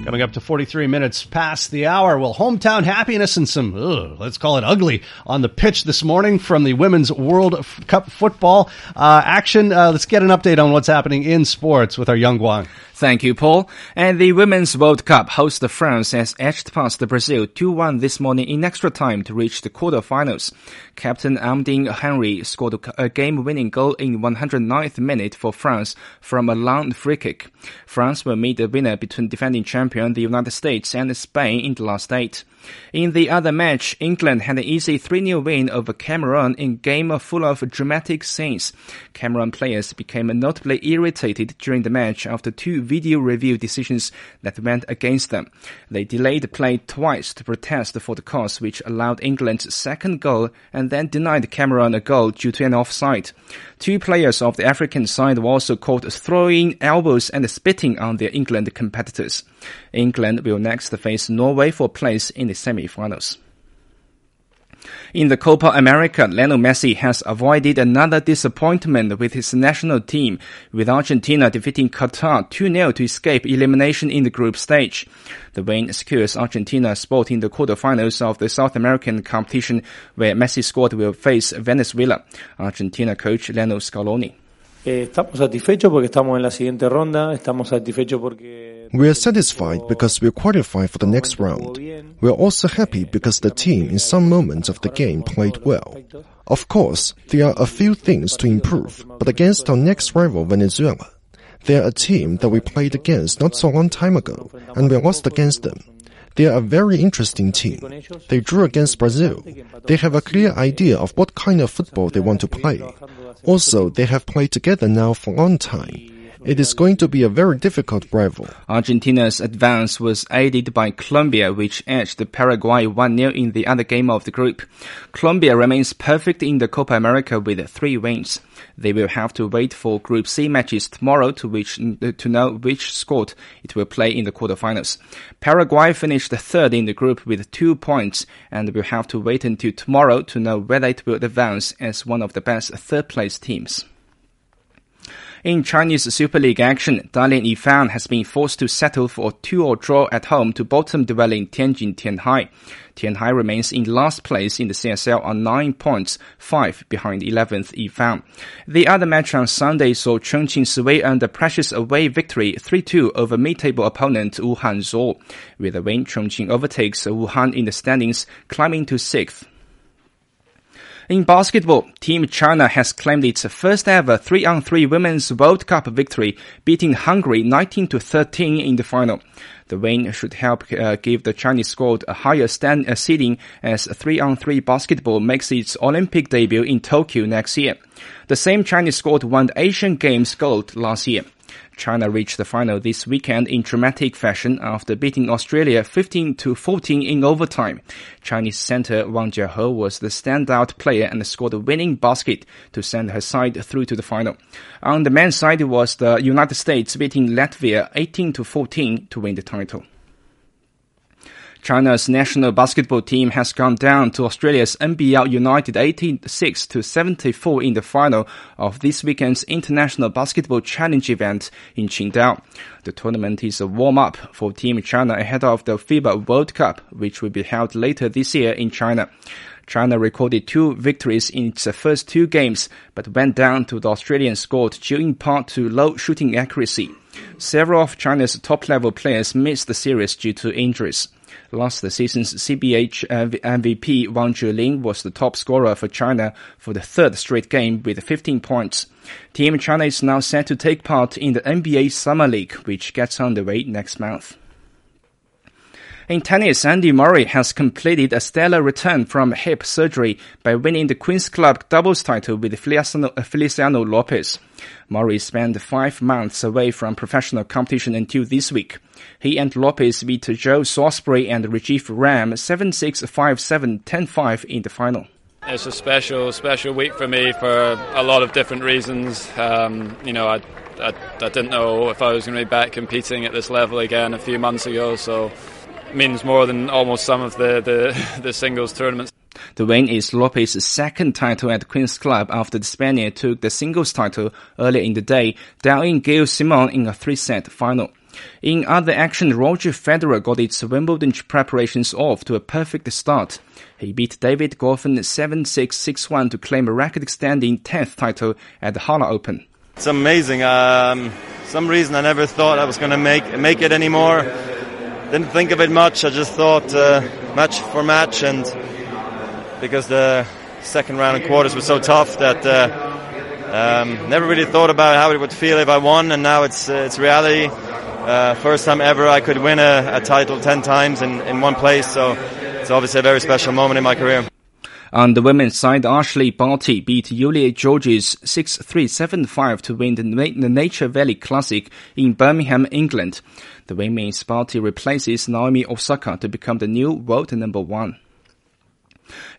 Coming up to 43 minutes past the hour. Well, hometown happiness and some, ugh, let's call it ugly, on the pitch this morning from the Women's World Cup football uh, action. Uh, let's get an update on what's happening in sports with our Young Guang. Thank you, Paul. And the Women's World Cup host France has edged past Brazil 2-1 this morning in extra time to reach the quarterfinals. Captain Amandine Henry scored a game-winning goal in 109th minute for France from a long free kick. France will meet the winner between defending champion the United States and Spain in the last eight. In the other match, England had an easy 3-0 win over Cameroon in a game full of dramatic scenes. Cameroon players became notably irritated during the match after two video review decisions that went against them. They delayed play twice to protest for the cause which allowed England's second goal and then denied Cameroon a goal due to an offside. Two players of the African side were also caught throwing elbows and spitting on their England competitors. England will next face Norway for place in the semi-finals. In the Copa America, Lionel Messi has avoided another disappointment with his national team, with Argentina defeating Qatar 2-0 to escape elimination in the group stage. The win secures Argentina's spot in the quarterfinals of the South American competition, where Messi squad will face Venezuela. Argentina coach Lionel Scaloni. Eh, estamos satisfechos porque estamos en la siguiente ronda, estamos satisfechos porque We are satisfied because we qualified for the next round. We are also happy because the team in some moments of the game played well. Of course, there are a few things to improve, but against our next rival Venezuela, they are a team that we played against not so long time ago, and we lost against them. They are a very interesting team. They drew against Brazil. They have a clear idea of what kind of football they want to play. Also, they have played together now for a long time. It is going to be a very difficult rival. Argentina's advance was aided by Colombia, which edged Paraguay 1-0 in the other game of the group. Colombia remains perfect in the Copa America with three wins. They will have to wait for Group C matches tomorrow to, which, to know which squad it will play in the quarterfinals. Paraguay finished third in the group with two points and will have to wait until tomorrow to know whether it will advance as one of the best third-place teams. In Chinese Super League action, Dalian Yifang has been forced to settle for a two-or draw at home to bottom-dwelling Tianjin Tianhai. Tianhai remains in last place in the CSL on 9 points, 5 behind 11th Yifang. The other match on Sunday saw Chongqing sway under precious away victory 3-2 over mid-table opponent Wuhan Zuo. With a win, Chongqing overtakes Wuhan in the standings, climbing to 6th. In basketball, Team China has claimed its first ever 3-on-3 Women's World Cup victory, beating Hungary 19 to 13 in the final. The win should help uh, give the Chinese squad a higher stand uh, seeding as 3-on-3 basketball makes its Olympic debut in Tokyo next year. The same Chinese squad won the Asian Games gold last year. China reached the final this weekend in dramatic fashion after beating Australia 15 to 14 in overtime. Chinese center Wang Jiahe was the standout player and scored a winning basket to send her side through to the final. On the men's side, was the United States beating Latvia 18 to 14 to win the title. China's national basketball team has gone down to Australia's NBL United 86 to 74 in the final of this weekend's International Basketball Challenge event in Qingdao. The tournament is a warm-up for Team China ahead of the FIBA World Cup, which will be held later this year in China. China recorded two victories in its first two games, but went down to the Australian squad due in part to low shooting accuracy. Several of China's top-level players missed the series due to injuries. Last season's CBA uh, MVP Wang Zhelin was the top scorer for China for the third straight game with 15 points. Team China is now set to take part in the NBA Summer League, which gets underway next month. In tennis, Andy Murray has completed a stellar return from hip surgery by winning the Queen's Club doubles title with Feliciano, Feliciano Lopez. Murray spent five months away from professional competition until this week. He and Lopez beat Joe Salisbury and Rajeev Ram 7-6, 5-7, 10-5 in the final. It's a special, special week for me for a lot of different reasons. Um, you know, I, I, I didn't know if I was going to be back competing at this level again a few months ago, so means more than almost some of the, the, the singles tournaments. The win is Lopez's second title at Queen's Club after the Spaniard took the singles title earlier in the day, downing Gilles Simon in a three-set final. In other action, Roger Federer got its Wimbledon preparations off to a perfect start. He beat David Goffin 7-6, 6-1 to claim a record-extending 10th title at the Halle Open. It's amazing. Um, some reason I never thought I was going to make make it anymore didn't think of it much. I just thought uh, match for match, and because the second round and quarters were so tough that uh, um, never really thought about how it would feel if I won, and now it's uh, it's reality. Uh, first time ever I could win a, a title ten times in, in one place, so it's obviously a very special moment in my career. On the women's side, Ashleigh Barty beat Julia Görges 6-3-7-5 to win the, the Nature Valley Classic in Birmingham, England. The women's Barty replaces Naomi Osaka to become the new world number one.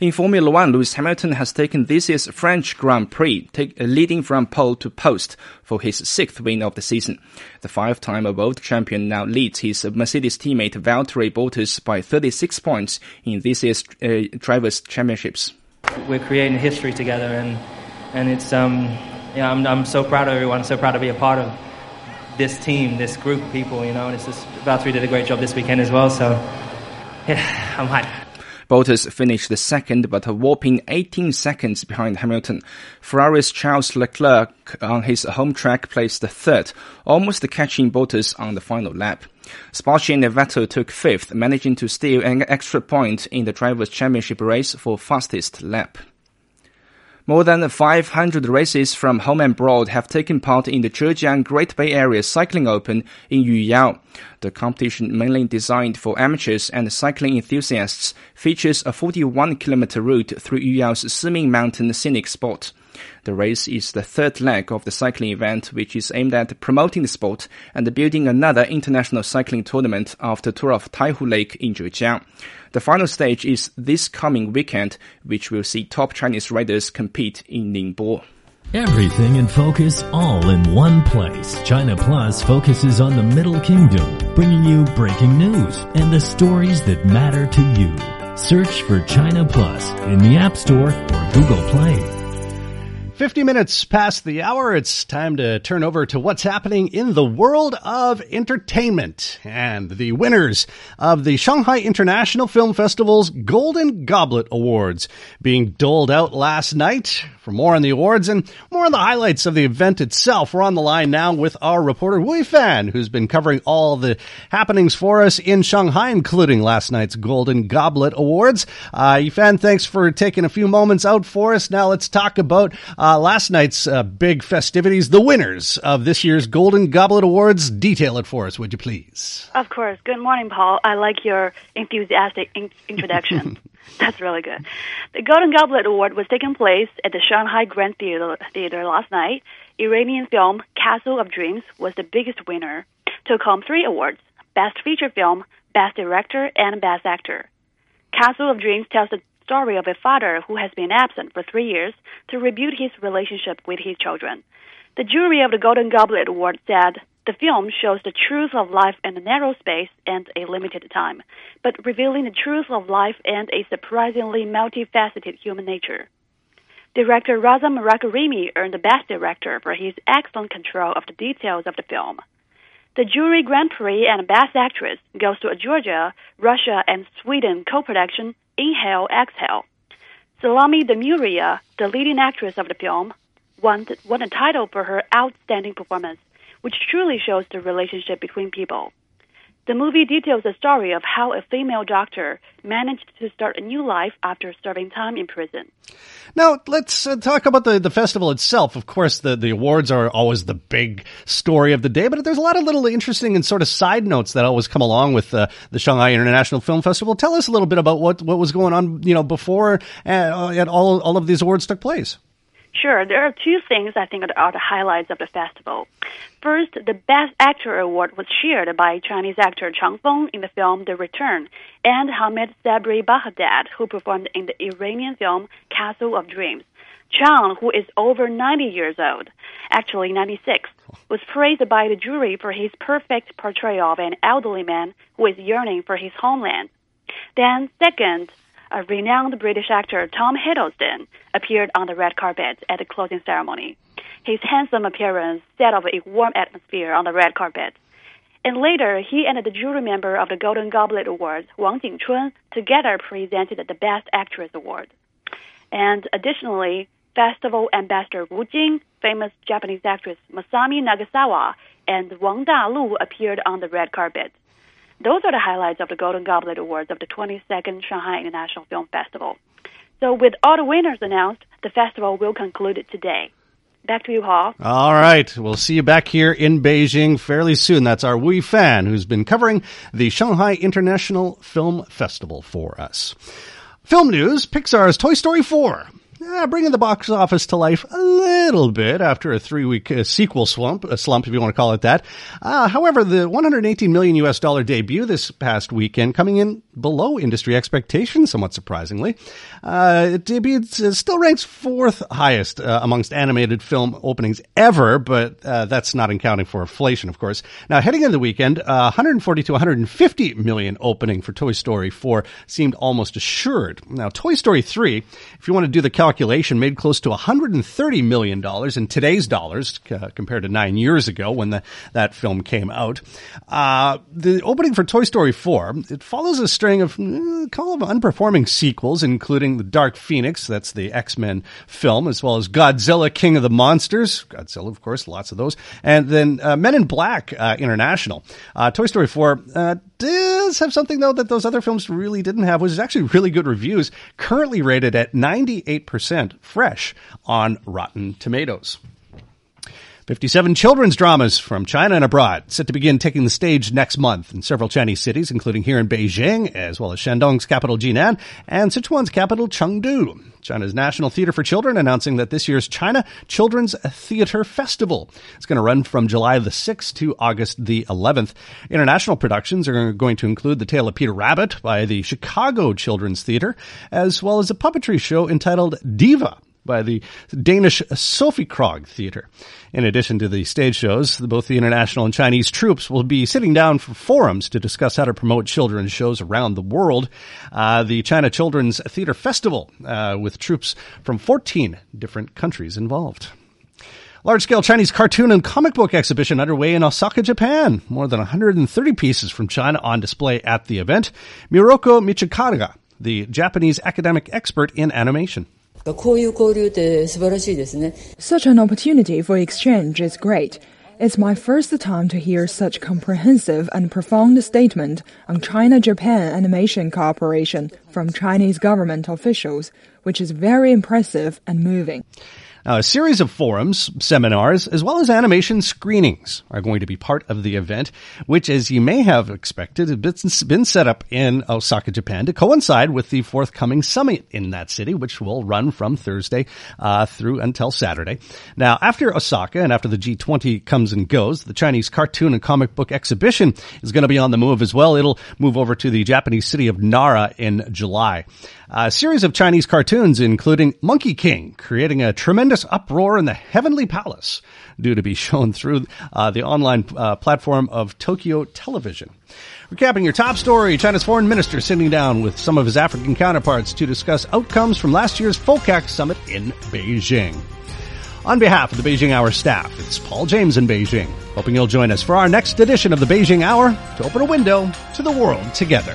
In Formula One, Lewis Hamilton has taken this year's French Grand Prix, take, uh, leading from pole to post for his sixth win of the season. The five-time world champion now leads his Mercedes teammate Valtteri Bottas by 36 points in this year's uh, Drivers' Championships. We're creating history together, and and it's um yeah I'm I'm so proud of everyone, so proud to be a part of this team, this group of people, you know. And it's just Valtteri did a great job this weekend as well, so yeah, I'm hyped. Bottas finished second, but a whopping 18 seconds behind Hamilton. Ferrari's Charles Leclerc on his home track placed third, almost catching Bottas on the final lap. Sparchi and Vettel took fifth, managing to steal an extra point in the Drivers' Championship race for fastest lap. More than 500 races from home and abroad have taken part in the Zhejiang Great Bay Area Cycling Open in Yuyao. The competition, mainly designed for amateurs and cycling enthusiasts, features a 41 kilometer route through Yuyao's Siming Mountain scenic spot. The race is the third leg of the cycling event, which is aimed at promoting the sport and building another international cycling tournament after Tour of Taihu Lake in Zhejiang. The final stage is this coming weekend, which will see top Chinese riders compete in Ningbo. Everything in focus all in one place. China Plus focuses on the Middle Kingdom, bringing you breaking news and the stories that matter to you. Search for China Plus in the App Store or Google Play. 50 minutes past the hour, it's time to turn over to what's happening in the world of entertainment. And the winners of the Shanghai International Film Festival's Golden Goblet Awards being doled out last night. For more on the awards and more on the highlights of the event itself, we're on the line now with our reporter Wei Fan, who's been covering all the happenings for us in Shanghai, including last night's Golden Goblet Awards. Uh, Fan, thanks for taking a few moments out for us. Now let's talk about uh, Uh, last night's uh, big festivities, the winners of this year's Golden Goblet Awards. Detail it for us, would you please? Of course. Good morning, Paul. I like your enthusiastic in- introduction. That's really good. The Golden Goblet Award was taking place at the Shanghai Grand Theater, Theater last night. Iranian film Castle of Dreams was the biggest winner. Took home three awards: Best Feature Film, Best Director, and Best Actor. Castle of Dreams tells the story of a father who has been absent for three years to rebuild his relationship with his children. The jury of the Golden Goblet Award said the film shows the truth of life in a narrow space and a limited time, but revealing the truth of life and a surprisingly multifaceted human nature. Director Reza Mirkarimi earned the Best Director for his excellent control of the details of the film. The jury Grand Prix and Best Actress goes to a Georgia, Russia, and Sweden co-production Inhale, Exhale. Salome Demuria, the leading actress of the film, won, won a title for her outstanding performance, which truly shows the relationship between people. The movie details the story of how a female doctor managed to start a new life after serving time in prison. Now, let's uh, talk about the, the festival itself. Of course, the, the awards are always the big story of the day, but there's a lot of little interesting and sort of side notes that always come along with uh, the Shanghai International Film Festival. Tell us a little bit about what, what was going on, you know, before uh, all, all of these awards took place. Sure, there are two things I think are the highlights of the festival. First, the Best Actor award was shared by Chinese actor Chang Feng in the film The Return and Hamid Sabri Baghdad, who performed in the Iranian film Castle of Dreams. Chang, who is over 90 years old, actually 96, was praised by the jury for his perfect portrayal of an elderly man who is yearning for his homeland. Then, second, a renowned British actor Tom Hiddleston appeared on the red carpet at the closing ceremony. His handsome appearance set off a warm atmosphere on the red carpet. And later, he and the jury member of the Golden Goblet Awards, Wang Jingchun, together presented the Best Actress Award. And additionally, Festival Ambassador Wu Jing, famous Japanese actress Masami Nagasawa, and Wang Dalu appeared on the red carpet. Those are the highlights of the Golden Goblet Awards of the 22nd Shanghai International Film Festival. So, with all the winners announced, the festival will conclude today. Back to you, Paul. All right. We'll see you back here in Beijing fairly soon. That's our Wei Fan, who's been covering the Shanghai International Film Festival for us. Film news Pixar's Toy Story 4 uh, bringing the box office to life a little bit after a three-week uh, sequel slump, a slump if you want to call it that. Uh, however, the 118 million U.S. dollar debut this past weekend coming in below industry expectations, somewhat surprisingly. Uh, it debuted, uh, still ranks fourth highest uh, amongst animated film openings ever, but uh, that's not accounting for inflation, of course. Now, heading into the weekend, 140 to 150 million opening for Toy Story 4 seemed almost assured. Now, Toy Story 3, if you want to do the calculation calculation made close to $130 million in today's dollars uh, compared to nine years ago when the, that film came out. Uh, the opening for Toy Story 4, it follows a string of uh, call of unperforming sequels, including The Dark Phoenix, that's the X-Men film, as well as Godzilla King of the Monsters, Godzilla, of course, lots of those, and then uh, Men in Black uh, International. Uh, Toy Story 4 does have something though that those other films really didn't have, which is actually really good reviews. Currently rated at 98% fresh on Rotten Tomatoes. 57 children's dramas from China and abroad set to begin taking the stage next month in several Chinese cities, including here in Beijing, as well as Shandong's capital Jinan and Sichuan's capital Chengdu. China's National Theater for Children announcing that this year's China Children's Theater Festival is going to run from July the 6th to August the 11th. International productions are going to include The Tale of Peter Rabbit by the Chicago Children's Theater, as well as a puppetry show entitled Diva by the Danish Sofie Krog Theater. In addition to the stage shows, both the international and Chinese troupes will be sitting down for forums to discuss how to promote children's shows around the world. Uh, the China Children's Theater Festival, uh, with troupes from 14 different countries involved. Large scale Chinese cartoon and comic book exhibition underway in Osaka, Japan. More than 130 pieces from China on display at the event. Miroko Michikaga, the Japanese academic expert in animation. Such an opportunity for exchange is great. It's my first time to hear such comprehensive and profound statement on China-Japan animation cooperation from Chinese government officials, which is very impressive and moving. Now, a series of forums, seminars, as well as animation screenings are going to be part of the event, which, as you may have expected, has been set up in Osaka, Japan to coincide with the forthcoming summit in that city, which will run from Thursday uh, through until Saturday. Now, after Osaka and after the G20 comes and goes, the Chinese cartoon and comic book exhibition is going to be on the move as well. It'll move over to the Japanese city of Nara in July. A series of Chinese cartoons, including Monkey King, creating a tremendous uproar in the Heavenly Palace, due to be shown through uh, the online uh, platform of Tokyo Television. Recapping your top story, China's foreign minister sitting down with some of his African counterparts to discuss outcomes from last year's FOCAC summit in Beijing. On behalf of the Beijing Hour staff, it's Paul James in Beijing, hoping you'll join us for our next edition of the Beijing Hour to open a window to the world together.